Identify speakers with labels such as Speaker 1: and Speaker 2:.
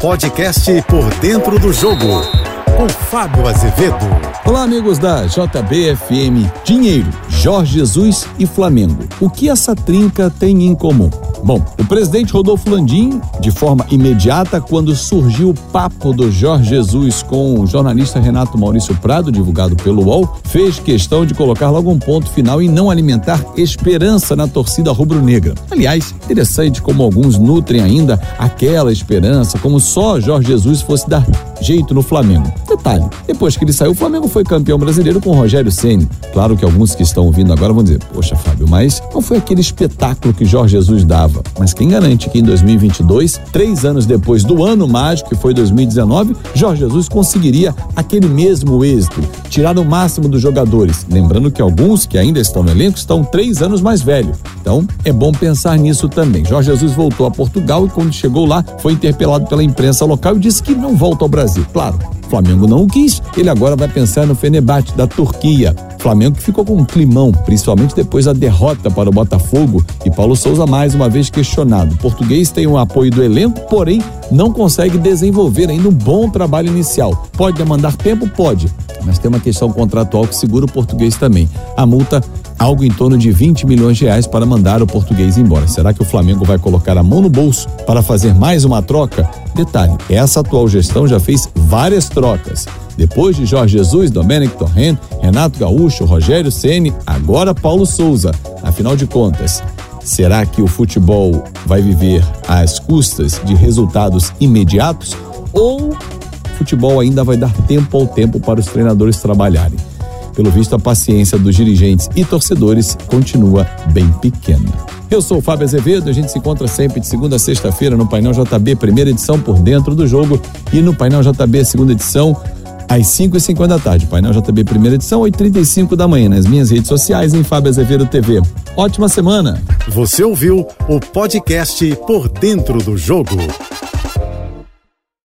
Speaker 1: Podcast Por Dentro do Jogo, com Fábio Azevedo.
Speaker 2: Olá, amigos da JBFM Dinheiro, Jorge Jesus e Flamengo. O que essa trinca tem em comum? Bom, o presidente Rodolfo Landim, de forma imediata, quando surgiu o papo do Jorge Jesus com o jornalista Renato Maurício Prado, divulgado pelo UOL, fez questão de colocar logo um ponto final e não alimentar esperança na torcida rubro-negra. Aliás, interessante como alguns nutrem ainda aquela esperança, como só Jorge Jesus fosse dar jeito no Flamengo. Detalhe, depois que ele saiu, o Flamengo foi campeão brasileiro com Rogério Ceni. Claro que alguns que estão ouvindo agora vão dizer: "Poxa, Fábio, mas não foi aquele espetáculo que Jorge Jesus dava". Mas quem garante que em 2022, três anos depois do ano mágico, que foi 2019, Jorge Jesus conseguiria aquele mesmo êxito, tirar o máximo dos jogadores. Lembrando que alguns que ainda estão no elenco estão três anos mais velhos. Então, é bom pensar nisso também. Jorge Jesus voltou a Portugal e quando chegou lá, foi interpelado pela imprensa local e disse que não volta ao Brasil. Claro, o Flamengo não o quis, ele agora vai pensar no Fenerbahçe da Turquia. Flamengo que ficou com um climão, principalmente depois da derrota para o Botafogo e Paulo Souza mais uma vez questionado. O português tem o apoio do elenco, porém não consegue desenvolver ainda um bom trabalho inicial. Pode demandar tempo? Pode, mas tem uma questão contratual que segura o português também. A multa algo em torno de 20 milhões de reais para mandar o português embora. Será que o Flamengo vai colocar a mão no bolso para fazer mais uma troca? Detalhe, essa atual gestão já fez várias trocas. Depois de Jorge Jesus, Domenic Torrent, Renato Gaúcho, Rogério Ceni, agora Paulo Souza. Afinal de contas, será que o futebol vai viver às custas de resultados imediatos ou futebol ainda vai dar tempo ao tempo para os treinadores trabalharem? Pelo visto, a paciência dos dirigentes e torcedores continua bem pequena. Eu sou o Fábio Azevedo, a gente se encontra sempre de segunda a sexta-feira no Painel JB, primeira edição por dentro do jogo, e no Painel JB, segunda edição, às 5 e 50 da tarde. Painel JB, primeira edição, 8h35 da manhã, nas minhas redes sociais, em Fábio Azevedo TV. Ótima semana!
Speaker 1: Você ouviu o podcast Por Dentro do Jogo.